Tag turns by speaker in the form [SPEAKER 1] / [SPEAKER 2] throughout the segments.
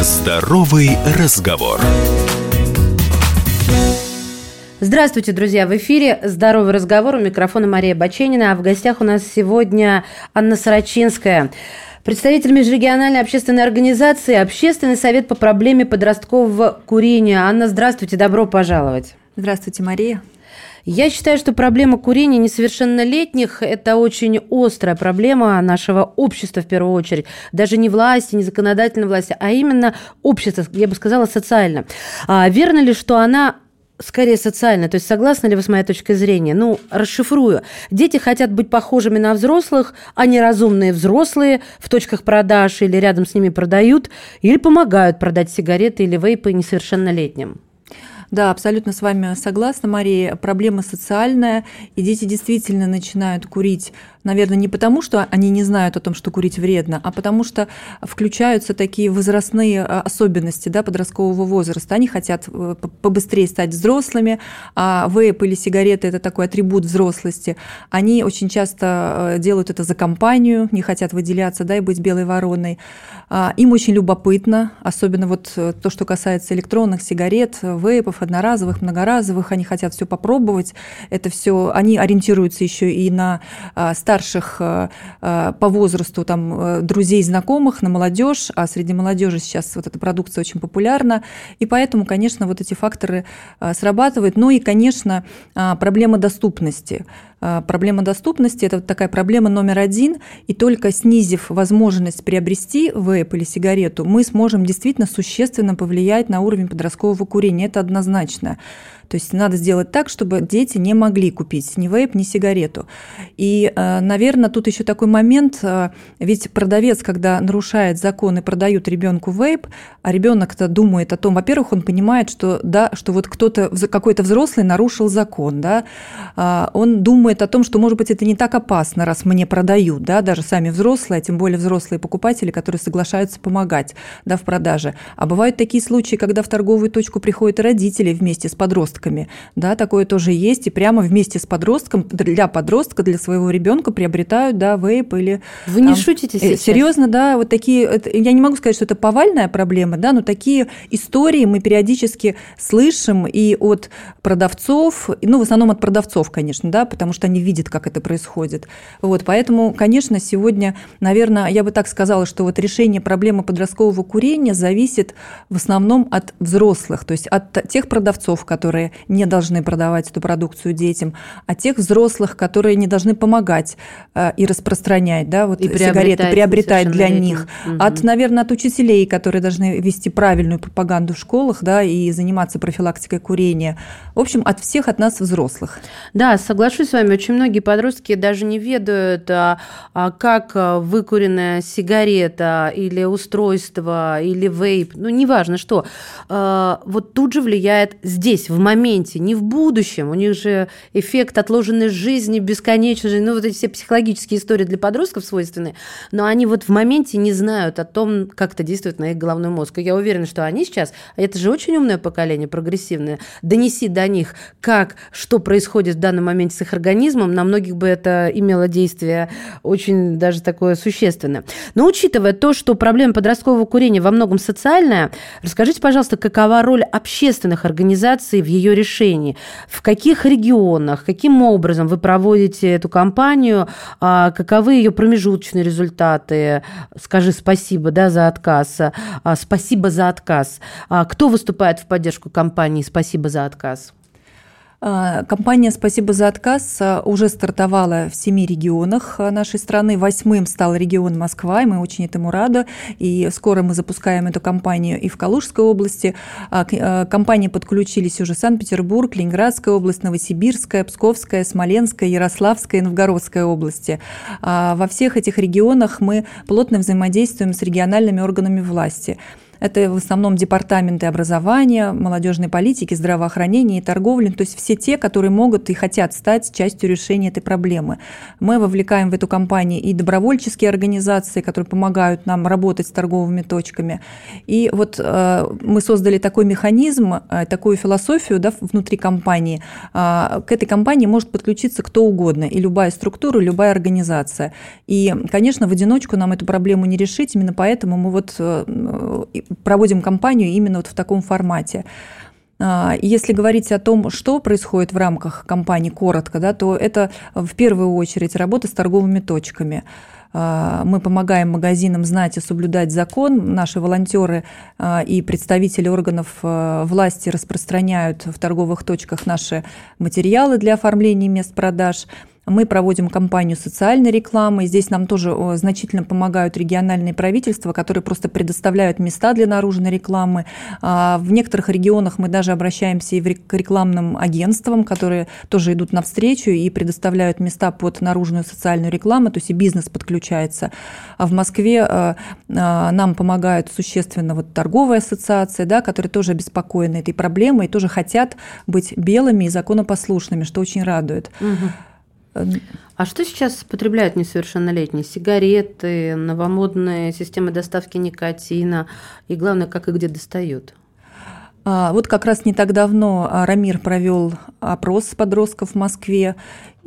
[SPEAKER 1] Здоровый разговор.
[SPEAKER 2] Здравствуйте, друзья! В эфире «Здоровый разговор». У микрофона Мария Баченина. А в гостях у нас сегодня Анна Сорочинская, представитель межрегиональной общественной организации «Общественный совет по проблеме подросткового курения». Анна, здравствуйте, добро пожаловать.
[SPEAKER 3] Здравствуйте, Мария.
[SPEAKER 2] Я считаю, что проблема курения несовершеннолетних – это очень острая проблема нашего общества в первую очередь. Даже не власти, не законодательной власти, а именно общества, я бы сказала, социально. А верно ли, что она скорее социально. То есть согласны ли вы с моей точкой зрения? Ну, расшифрую. Дети хотят быть похожими на взрослых, а неразумные взрослые в точках продаж или рядом с ними продают, или помогают продать сигареты или вейпы несовершеннолетним.
[SPEAKER 3] Да, абсолютно с вами согласна, Мария. Проблема социальная, и дети действительно начинают курить наверное, не потому, что они не знают о том, что курить вредно, а потому что включаются такие возрастные а, особенности да, подросткового возраста. Они хотят э, побыстрее стать взрослыми, а вейп или сигареты – это такой атрибут взрослости. Они очень часто э, делают это за компанию, не хотят выделяться да, и быть белой вороной. А, им очень любопытно, особенно вот э, то, что касается электронных сигарет, вейпов, одноразовых, многоразовых, они хотят все попробовать. Это все, они ориентируются еще и на а, старших э, э, по возрасту там, э, друзей, знакомых, на молодежь, а среди молодежи сейчас вот эта продукция очень популярна, и поэтому, конечно, вот эти факторы срабатывают. Ну и, конечно, проблема доступности. Проблема доступности – это такая проблема номер один, и только снизив возможность приобрести вейп или сигарету, мы сможем действительно существенно повлиять на уровень подросткового курения. Это однозначно. То есть надо сделать так, чтобы дети не могли купить ни вейп, ни сигарету. И, э, наверное, тут еще такой момент, э, ведь продавец, когда нарушает закон и продают ребенку вейп, а ребенок-то думает о том, во-первых, он понимает, что да, что вот кто-то, какой-то взрослый нарушил закон, да, а, он думает о том, что, может быть, это не так опасно, раз мне продают, да, даже сами взрослые, а тем более взрослые покупатели, которые соглашаются помогать, да, в продаже. А бывают такие случаи, когда в торговую точку приходят родители вместе с подростком, подростками. Да, такое тоже есть. И прямо вместе с подростком, для подростка, для своего ребенка приобретают, да, вейп или...
[SPEAKER 2] Вы не там, шутите э, сейчас?
[SPEAKER 3] Серьезно, да, вот такие... Это, я не могу сказать, что это повальная проблема, да, но такие истории мы периодически слышим и от продавцов, ну, в основном от продавцов, конечно, да, потому что они видят, как это происходит. Вот, поэтому, конечно, сегодня, наверное, я бы так сказала, что вот решение проблемы подросткового курения зависит в основном от взрослых, то есть от тех продавцов, которые не должны продавать эту продукцию детям, а тех взрослых, которые не должны помогать э, и распространять, да, вот и сигареты, приобретать для них. Угу. От, наверное, от учителей, которые должны вести правильную пропаганду в школах, да, и заниматься профилактикой курения. В общем, от всех, от нас, взрослых.
[SPEAKER 2] Да, соглашусь с вами. Очень многие подростки даже не ведают, а, а как выкуренная сигарета или устройство, или вейп, ну, неважно что, а, вот тут же влияет здесь, в моменте моменте, не в будущем. У них же эффект отложенной жизни, бесконечной ну вот эти все психологические истории для подростков свойственны, но они вот в моменте не знают о том, как это действует на их головной мозг. И я уверена, что они сейчас, это же очень умное поколение, прогрессивное, донеси до них, как, что происходит в данный момент с их организмом, на многих бы это имело действие очень даже такое существенное. Но учитывая то, что проблема подросткового курения во многом социальная, расскажите, пожалуйста, какова роль общественных организаций в ее ее решений. В каких регионах, каким образом вы проводите эту кампанию, а, каковы ее промежуточные результаты? Скажи спасибо да, за отказ. А, спасибо за отказ. А, кто выступает в поддержку кампании «Спасибо за отказ»?
[SPEAKER 3] А, компания «Спасибо за отказ» а, уже стартовала в семи регионах а, нашей страны. Восьмым стал регион Москва, и мы очень этому рады. И скоро мы запускаем эту кампанию и в Калужской области. К компании подключились уже Санкт-Петербург, Ленинградская область, Новосибирская, Псковская, Смоленская, Ярославская и Новгородская области. Во всех этих регионах мы плотно взаимодействуем с региональными органами власти. Это в основном департаменты образования, молодежной политики, здравоохранения и торговли, то есть все те, которые могут и хотят стать частью решения этой проблемы. Мы вовлекаем в эту кампанию и добровольческие организации, которые помогают нам работать с торговыми точками. И вот э, мы создали такой механизм, э, такую философию да, внутри компании. Э, к этой компании может подключиться кто угодно, и любая структура, и любая организация. И, конечно, в одиночку нам эту проблему не решить, именно поэтому мы вот проводим кампанию именно вот в таком формате. А, если говорить о том, что происходит в рамках кампании коротко, да, то это в первую очередь работа с торговыми точками. А, мы помогаем магазинам знать и соблюдать закон. Наши волонтеры а, и представители органов власти распространяют в торговых точках наши материалы для оформления мест продаж. Мы проводим кампанию социальной рекламы. Здесь нам тоже значительно помогают региональные правительства, которые просто предоставляют места для наружной рекламы. А, в некоторых регионах мы даже обращаемся и к рекламным агентствам, которые тоже идут навстречу и предоставляют места под наружную социальную рекламу, то есть и бизнес подключается. А в Москве а, нам помогают существенно вот торговая ассоциация, да, которые тоже обеспокоены этой проблемой и тоже хотят быть белыми и законопослушными, что очень радует.
[SPEAKER 2] Угу. А что сейчас потребляют несовершеннолетние? Сигареты, новомодные системы доставки никотина и, главное, как и где достают?
[SPEAKER 3] А, вот как раз не так давно а, Рамир провел опрос подростков в Москве,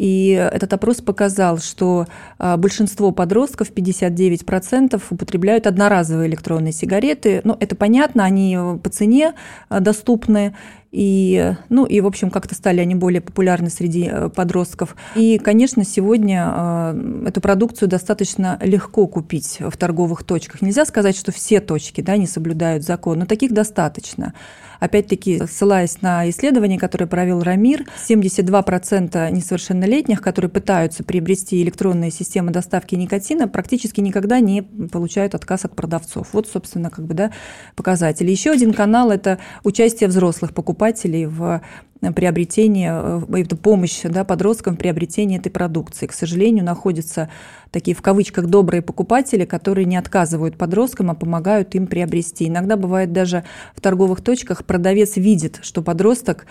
[SPEAKER 3] и этот опрос показал, что а, большинство подростков, 59%, употребляют одноразовые электронные сигареты. Ну, это понятно, они по цене доступны, и, ну, и, в общем, как-то стали они более популярны среди э, подростков. И, конечно, сегодня э, эту продукцию достаточно легко купить в торговых точках. Нельзя сказать, что все точки да, не соблюдают закон, но таких достаточно. Опять-таки, ссылаясь на исследование, которое провел Рамир, 72% несовершеннолетних, которые пытаются приобрести электронные системы доставки никотина, практически никогда не получают отказ от продавцов. Вот, собственно, как бы, да, показатель. Еще один канал – это участие взрослых покупателей в приобретение, э, помощь да, подросткам в приобретении этой продукции. К сожалению, находятся такие в кавычках добрые покупатели, которые не отказывают подросткам, а помогают им приобрести. Иногда бывает даже в торговых точках продавец видит, что подросток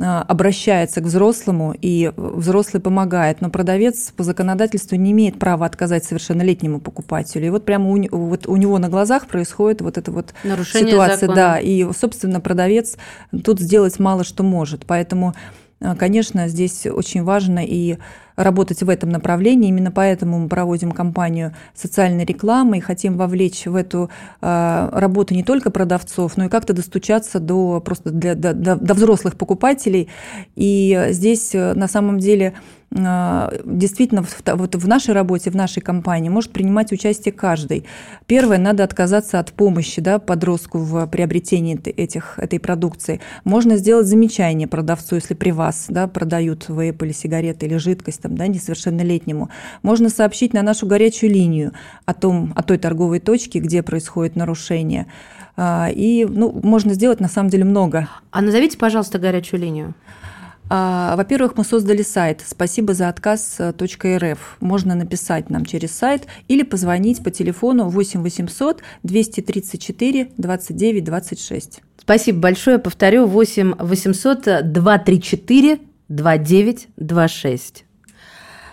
[SPEAKER 3] обращается к взрослому, и взрослый помогает, но продавец по законодательству не имеет права отказать совершеннолетнему покупателю. И вот прямо у, вот у него на глазах происходит вот эта вот Нарушение ситуация. Закона. Да, и, собственно, продавец тут сделать мало что может. Поэтому конечно, здесь очень важно и работать в этом направлении. Именно поэтому мы проводим кампанию социальной рекламы и хотим вовлечь в эту а, работу не только продавцов, но и как-то достучаться до, просто для, до, до взрослых покупателей. И здесь э, на самом деле а, действительно вот в нашей работе, в нашей компании может принимать участие каждый. Первое, надо отказаться от помощи да, подростку в приобретении этих, этой продукции. Можно сделать замечание продавцу, если при вас да, продают вейп или сигареты или жидкость там, да, несовершеннолетнему. Можно сообщить на нашу горячую линию о, том, о той торговой точке, где происходит нарушение. А, и ну, можно сделать на самом деле много.
[SPEAKER 2] А назовите, пожалуйста, горячую линию.
[SPEAKER 3] А, во-первых, мы создали сайт «Спасибо за отказ.рф». Можно написать нам через сайт или позвонить по телефону 8 800 234 29 26.
[SPEAKER 2] Спасибо большое. Повторю, 8 800 234 29 26.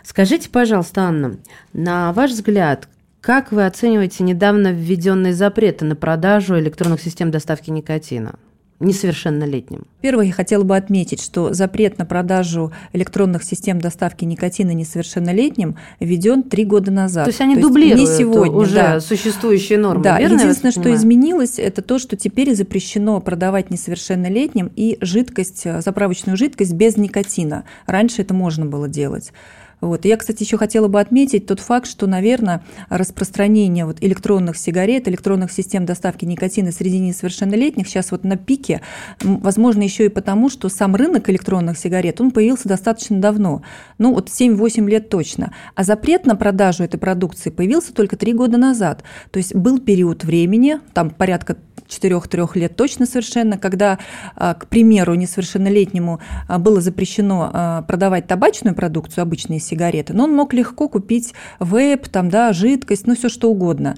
[SPEAKER 2] Скажите, пожалуйста, Анна, на ваш взгляд, как вы оцениваете недавно введенные запреты на продажу электронных систем доставки никотина? Несовершеннолетним?
[SPEAKER 3] Первое, я хотела бы отметить, что запрет на продажу электронных систем доставки никотина несовершеннолетним введен три года назад.
[SPEAKER 2] То есть они то дублируют есть не сегодня, уже да. существующие нормы,
[SPEAKER 3] Да, верно единственное, что изменилось, это то, что теперь запрещено продавать несовершеннолетним и жидкость, заправочную жидкость без никотина. Раньше это можно было делать. Вот. Я, кстати, еще хотела бы отметить тот факт, что, наверное, распространение вот электронных сигарет, электронных систем доставки никотина среди несовершеннолетних сейчас вот на пике, возможно, еще и потому, что сам рынок электронных сигарет, он появился достаточно давно, ну вот 7-8 лет точно, а запрет на продажу этой продукции появился только 3 года назад. То есть был период времени, там порядка 4-3 лет точно совершенно, когда, а, к примеру, несовершеннолетнему а, было запрещено а, продавать табачную продукцию, обычные сигареты, но он мог легко купить вейп, там, да, жидкость, ну все что угодно.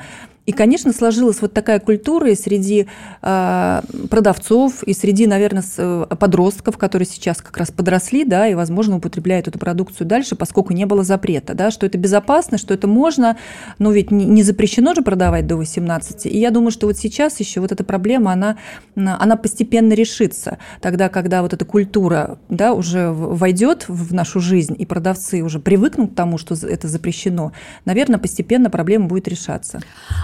[SPEAKER 3] И, конечно, сложилась вот такая культура и среди э, продавцов, и среди, наверное, э, подростков, которые сейчас как раз подросли, да, и, возможно, употребляют эту продукцию дальше, поскольку не было запрета, да, что это безопасно, что это можно, но ведь не запрещено же продавать до 18. И я думаю, что вот сейчас еще вот эта проблема, она, она постепенно решится, тогда, когда вот эта культура, да, уже войдет в нашу жизнь, и продавцы уже привыкнут к тому, что это запрещено, наверное, постепенно проблема будет решаться.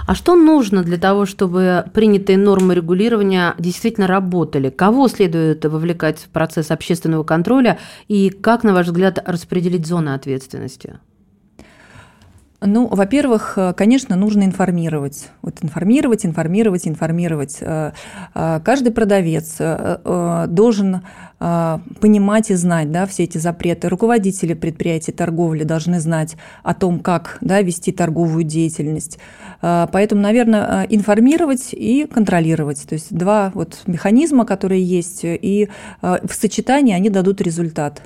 [SPEAKER 2] А А что нужно для того, чтобы принятые нормы регулирования действительно работали? Кого следует вовлекать в процесс общественного контроля и как, на ваш взгляд, распределить зоны ответственности?
[SPEAKER 3] Ну, во-первых, э, конечно, нужно информировать. Вот информировать, информировать, информировать. Э, э, каждый продавец должен понимать и знать да, все эти запреты. Руководители предприятий торговли должны знать о том, как да, вести торговую деятельность. Поэтому, наверное, информировать и контролировать. То есть два вот механизма, которые есть, и в сочетании они дадут результат.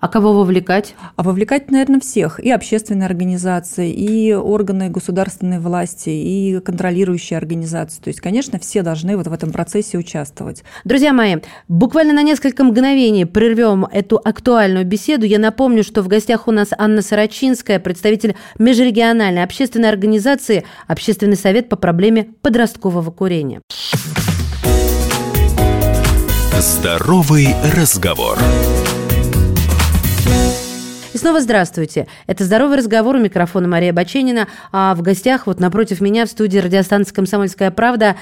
[SPEAKER 2] А кого вовлекать?
[SPEAKER 3] А вовлекать, наверное, всех. И общественные организации, и органы государственной власти, и контролирующие организации. То есть, конечно, все должны вот в этом процессе участвовать.
[SPEAKER 2] Друзья мои, буквально на несколько мгновений прервем эту актуальную беседу. Я напомню, что в гостях у нас Анна Сарачинская, представитель межрегиональной общественной организации «Общественный совет по проблеме подросткового курения».
[SPEAKER 1] Здоровый разговор.
[SPEAKER 2] И снова здравствуйте. Это «Здоровый разговор» у микрофона Мария Баченина. А в гостях вот напротив меня в студии радиостанции «Комсомольская правда»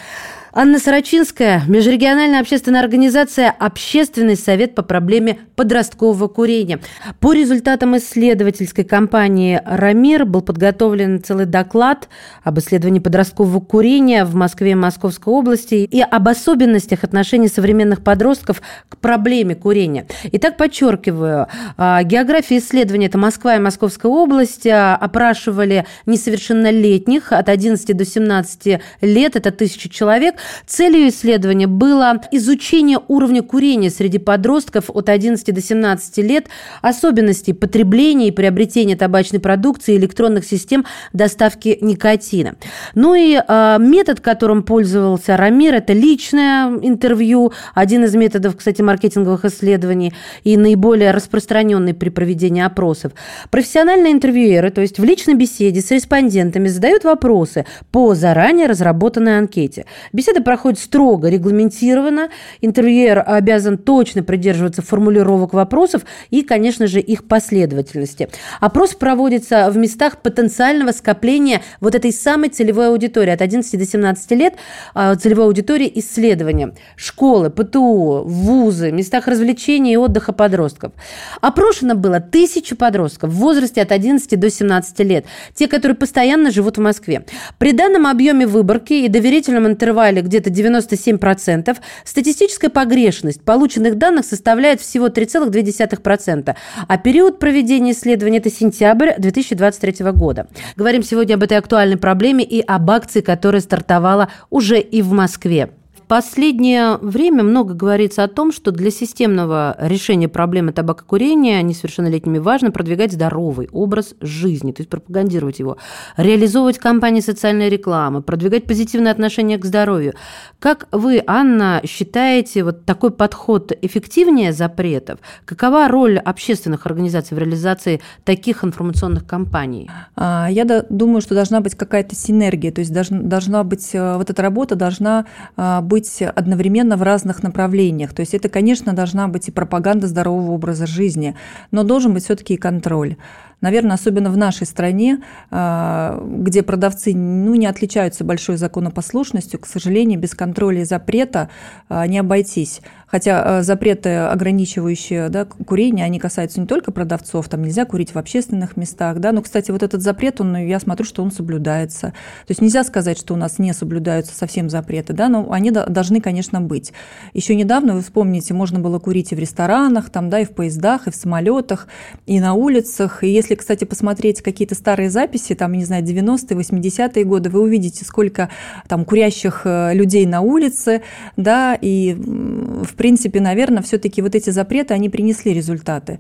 [SPEAKER 2] Анна Сарачинская, межрегиональная общественная организация «Общественный совет по проблеме подросткового курения». По результатам исследовательской кампании «Рамир» был подготовлен целый доклад об исследовании подросткового курения в Москве и Московской области и об особенностях отношений современных подростков к проблеме курения. Итак, подчеркиваю, а, география исследования – это Москва и Московская область. А, опрашивали несовершеннолетних от 11 до 17 лет, это тысяча человек – Целью исследования было изучение уровня курения среди подростков от 11 до 17 лет, особенностей потребления и приобретения табачной продукции и электронных систем доставки никотина. Ну и э, метод, которым пользовался Рамир, это личное интервью, один из методов, кстати, маркетинговых исследований и наиболее распространенный при проведении опросов. Профессиональные интервьюеры, то есть в личной беседе с респондентами, задают вопросы по заранее разработанной анкете. Беседа Беседа проходит строго, регламентированно. Интервьюер обязан точно придерживаться формулировок вопросов и, конечно же, их последовательности. Опрос проводится в местах потенциального скопления вот этой самой целевой аудитории от 11 до 17 лет, а, целевой аудитории исследования. Школы, ПТУ, вузы, местах развлечений и отдыха подростков. Опрошено было тысячи подростков в возрасте от 11 до 17 лет, те, которые постоянно живут в Москве. При данном объеме выборки и доверительном интервале где-то 97%, статистическая погрешность полученных данных составляет всего 3,2%, а период проведения исследования – это сентябрь 2023 года. Говорим сегодня об этой актуальной проблеме и об акции, которая стартовала уже и в Москве последнее время много говорится о том, что для системного решения проблемы табакокурения несовершеннолетними важно продвигать здоровый образ жизни, то есть пропагандировать его, реализовывать кампании социальной рекламы, продвигать позитивное отношение к здоровью. Как вы, Анна, считаете вот такой подход эффективнее запретов? Какова роль общественных организаций в реализации таких информационных кампаний?
[SPEAKER 3] А, я думаю, что должна быть какая-то синергия, то есть должна быть, э, вот эта работа должна а, быть быть одновременно в разных направлениях. То есть это, конечно, должна быть и пропаганда здорового образа жизни, но должен быть все-таки и контроль. Наверное, особенно в нашей стране, а, где продавцы ну, не отличаются большой законопослушностью, к сожалению, без контроля и запрета а, не обойтись. Хотя а, запреты, ограничивающие да, курение, они касаются не только продавцов, там нельзя курить в общественных местах. Да? Но, кстати, вот этот запрет, он, я смотрю, что он соблюдается. То есть нельзя сказать, что у нас не соблюдаются совсем запреты, да? но они должны, конечно, быть. Еще недавно, вы вспомните, можно было курить и в ресторанах, там, да, и в поездах, и в самолетах, и на улицах. И если если, кстати, посмотреть какие-то старые записи, там, не знаю, 90-е, 80-е годы, вы увидите, сколько там курящих э, людей на улице, да, и, в принципе, наверное, все-таки вот эти запреты, они принесли результаты.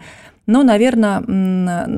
[SPEAKER 3] Но, наверное,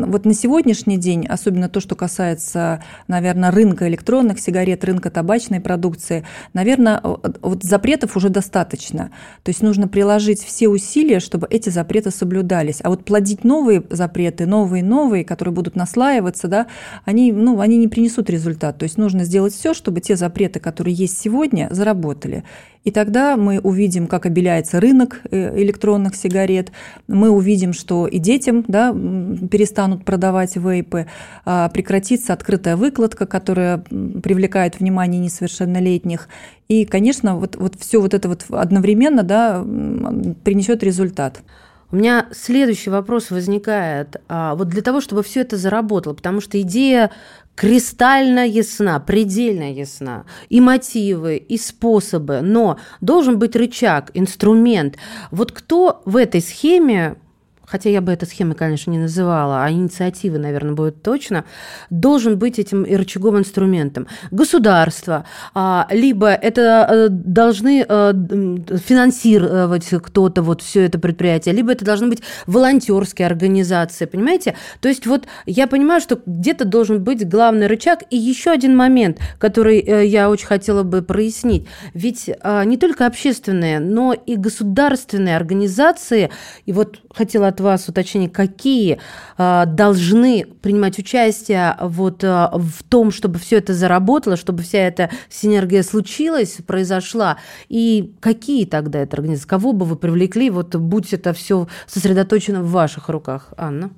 [SPEAKER 3] вот на сегодняшний день, особенно то, что касается, наверное, рынка электронных сигарет, рынка табачной продукции, наверное, вот запретов уже достаточно. То есть нужно приложить все усилия, чтобы эти запреты соблюдались. А вот плодить новые запреты, новые, новые, которые будут наслаиваться, да, они, ну, они не принесут результат. То есть нужно сделать все, чтобы те запреты, которые есть сегодня, заработали. И тогда мы увидим, как обеляется рынок э, электронных сигарет, мы увидим, что и детям да, перестанут продавать вейпы, а, прекратится открытая выкладка, которая привлекает внимание несовершеннолетних. И, конечно, вот, вот все вот это вот одновременно да, принесет результат.
[SPEAKER 2] У меня следующий вопрос возникает. А, вот для того, чтобы все это заработало, потому что идея кристально ясна, предельно ясна. И мотивы, и способы. Но должен быть рычаг, инструмент. Вот кто в этой схеме хотя я бы это схемой, конечно, не называла, а инициативы, наверное, будет точно, должен быть этим и рычагом инструментом. Государство, а, либо это э, должны э, финансировать кто-то вот все это предприятие, либо это должны быть волонтерские организации, понимаете? То есть вот я понимаю, что где-то должен быть главный рычаг. И еще один момент, который э, я очень хотела бы прояснить. Ведь не только общественные, но и государственные организации, и вот хотела от вас уточнение, какие э, должны принимать участие вот э, в том, чтобы все это заработало, чтобы вся эта синергия случилась, произошла, и какие тогда это организации, кого бы вы привлекли, вот будь это все сосредоточено в ваших руках, Анна?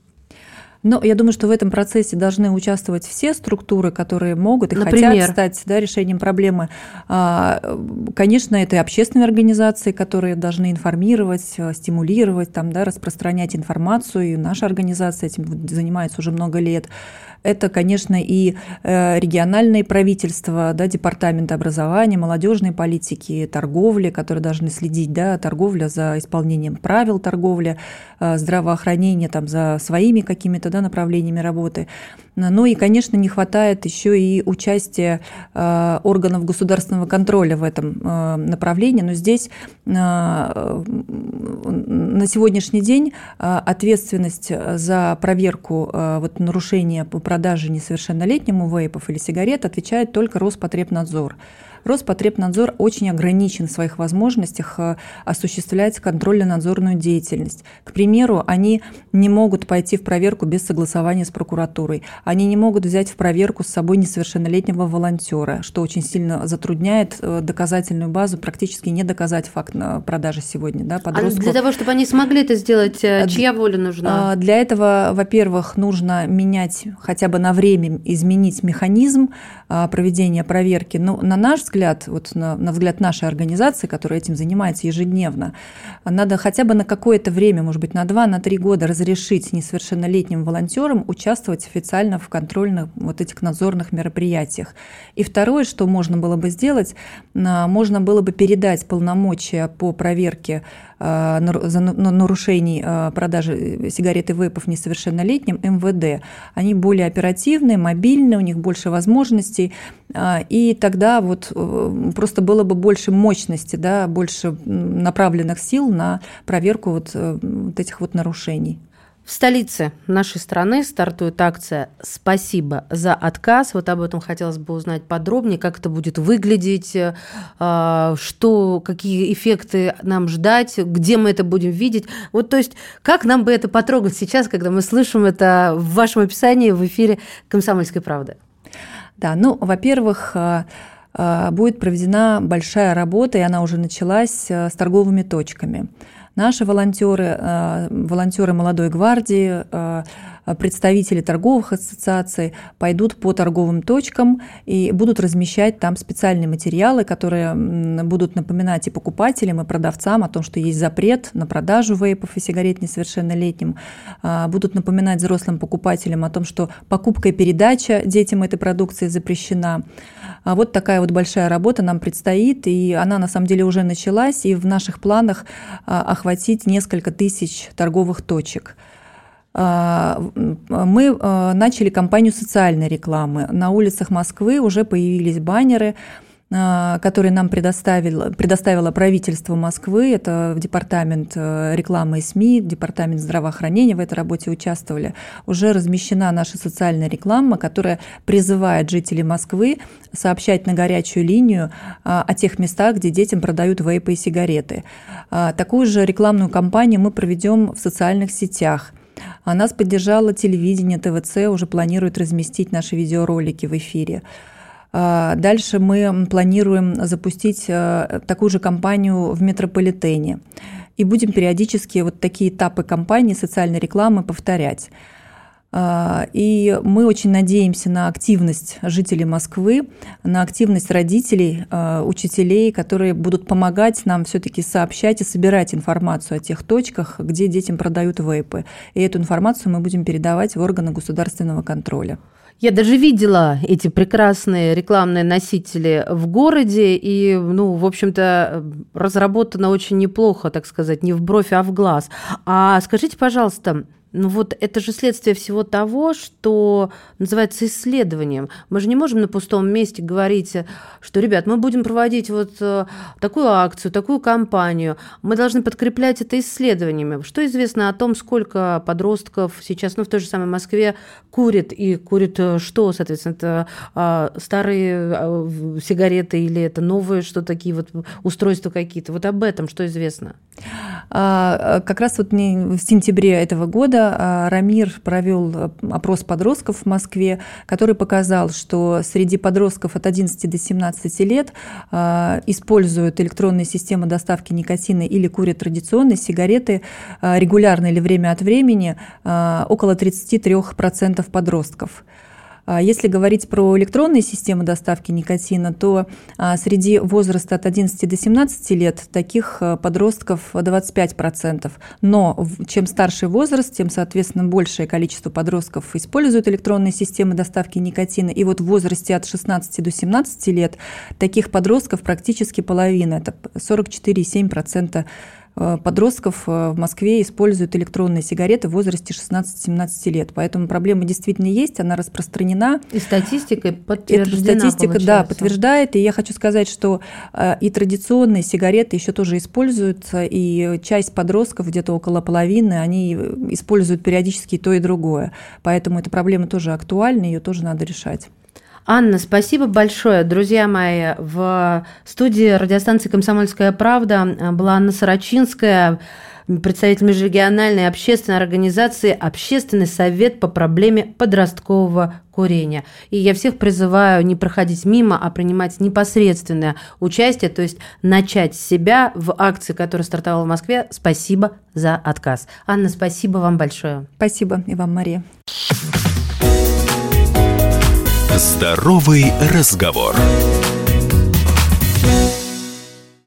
[SPEAKER 3] Но я думаю, что в этом процессе должны участвовать все структуры, которые могут и Например? хотят стать да, решением проблемы. А, конечно, это и общественные организации, которые должны информировать, э, стимулировать, там, да, распространять информацию. И наша организация этим занимается уже много лет. Это, конечно, и э, региональные правительства, да, департаменты образования, молодежной политики, торговли, которые должны следить, да, торговля за исполнением правил торговли, э, здравоохранение там, за своими какими-то да, направлениями работы. Ну и, конечно, не хватает еще и участия э, органов государственного контроля в этом направлении. Но здесь на сегодняшний день ответственность за проверку вот, нарушения по продаже несовершеннолетнему вейпов или сигарет отвечает только Роспотребнадзор. Роспотребнадзор очень ограничен в своих возможностях э, осуществлять контрольно-надзорную деятельность. К примеру, они не могут пойти в проверку без согласования с прокуратурой. Они не могут взять в проверку с собой несовершеннолетнего волонтера, что очень сильно затрудняет э, доказательную базу, практически не доказать факт продажи сегодня да,
[SPEAKER 2] подростку. А для того, чтобы они смогли это сделать, э, чья воля нужна?
[SPEAKER 3] А, для этого, во-первых, нужно менять хотя бы на время, изменить механизм а, проведения проверки. Но на наш взгляд, вот на, на взгляд нашей организации, которая этим занимается ежедневно, надо хотя бы на какое-то время, может быть, на 2-3 года разрешить несовершеннолетним волонтерам участвовать официально в контрольных вот этих надзорных мероприятиях. И второе, что можно было бы сделать, а, можно было бы передать полномочия по проверке а, за нарушений продажи сигарет и вейпов несовершеннолетним МВД. Они более оперативные, мобильные, у них больше возможностей, а, и тогда вот э, просто было бы больше мощности, да, больше направленных сил на проверку вот, э, вот этих вот нарушений.
[SPEAKER 2] В столице нашей страны стартует акция «Спасибо за отказ». Вот об этом хотелось бы узнать подробнее, как это будет выглядеть, э, что, какие эффекты нам ждать, где мы это будем видеть. Вот, то есть, как нам бы это потрогать сейчас, когда мы слышим это в вашем описании в эфире «Комсомольской правды»?
[SPEAKER 3] Да, ну, во-первых, э, э, будет проведена большая работа, и она уже началась э, с торговыми точками. Наши волонтеры, волонтеры молодой гвардии, представители торговых ассоциаций пойдут по торговым точкам и будут размещать там специальные материалы, которые будут напоминать и покупателям, и продавцам о том, что есть запрет на продажу вейпов и сигарет несовершеннолетним, а, будут напоминать взрослым покупателям о том, что покупка и передача детям этой продукции запрещена. А вот такая вот большая работа нам предстоит, и она на самом деле уже началась, и в наших планах а, охватить несколько тысяч торговых точек. А, мы а, начали кампанию социальной рекламы. На улицах Москвы уже появились баннеры, а, которые нам предоставило, предоставило правительство Москвы. Это департамент э, рекламы и СМИ, департамент здравоохранения в этой работе участвовали. Уже размещена наша социальная реклама, которая призывает жителей Москвы сообщать на горячую линию о тех местах, где детям продают вейпы и сигареты. Такую же рекламную кампанию мы проведем в социальных сетях – а нас поддержало телевидение, ТВЦ, уже планирует разместить наши видеоролики в эфире. А, дальше мы планируем запустить э, такую же кампанию в метрополитене. И и будем периодически вот такие этапы кампании социальной рекламы повторять. А, и мы очень надеемся на активность жителей Москвы, на активность родителей, а, учителей, которые будут помогать нам все-таки сообщать и собирать информацию о тех точках, где детям продают вейпы. И эту информацию мы будем передавать в органы государственного контроля.
[SPEAKER 2] Я даже видела эти прекрасные рекламные носители в городе, и, ну, в общем-то, разработано очень неплохо, так сказать, не в бровь, а в глаз. А скажите, пожалуйста, ну вот это же следствие всего того, что называется исследованием. Мы же не можем на пустом месте говорить, что, ребят, мы будем проводить вот э, такую акцию, такую кампанию. Мы должны подкреплять это исследованиями. Что известно о том, сколько подростков сейчас, ну, в той же самой Москве курит и курит э, что, соответственно, это а, старые а, сигареты или это новые, что такие вот устройства какие-то. Вот об этом что известно?
[SPEAKER 3] А, как раз вот в сентябре этого года а, Рамир провел э, опрос подростков в Москве, который показал, что среди подростков от 11 до 17 лет а, используют электронные системы доставки никотина или курят традиционные сигареты а, регулярно или время от времени около 33% подростков. А если говорить про электронные системы доставки никотина, то а, среди возраста от 11 до 17 лет таких а, подростков 25%. Но чем старше возраст, тем, соответственно, большее количество подростков используют электронные системы доставки никотина. И вот в возрасте от 16 до 17 лет таких подростков практически половина, это 44,7% Э, подростков э, в Москве используют электронные сигареты в возрасте 16-17 лет. Поэтому проблема действительно есть, она распространена.
[SPEAKER 2] И статистика подтверждена,
[SPEAKER 3] Статистика, получается. да, подтверждает. И я хочу сказать, что э, и традиционные сигареты еще тоже используются, и часть подростков, где-то около половины, они используют периодически то и другое. Поэтому эта проблема тоже актуальна, ее тоже надо решать.
[SPEAKER 2] Анна, спасибо большое. Друзья мои, в студии радиостанции «Комсомольская правда» была Анна Сорочинская, представитель межрегиональной общественной организации «Общественный совет по проблеме подросткового курения». И я всех призываю не проходить мимо, а принимать непосредственное участие, то есть начать себя в акции, которая стартовала в Москве. Спасибо за отказ. Анна, спасибо вам большое.
[SPEAKER 3] Спасибо и вам, Мария.
[SPEAKER 1] Здоровый разговор.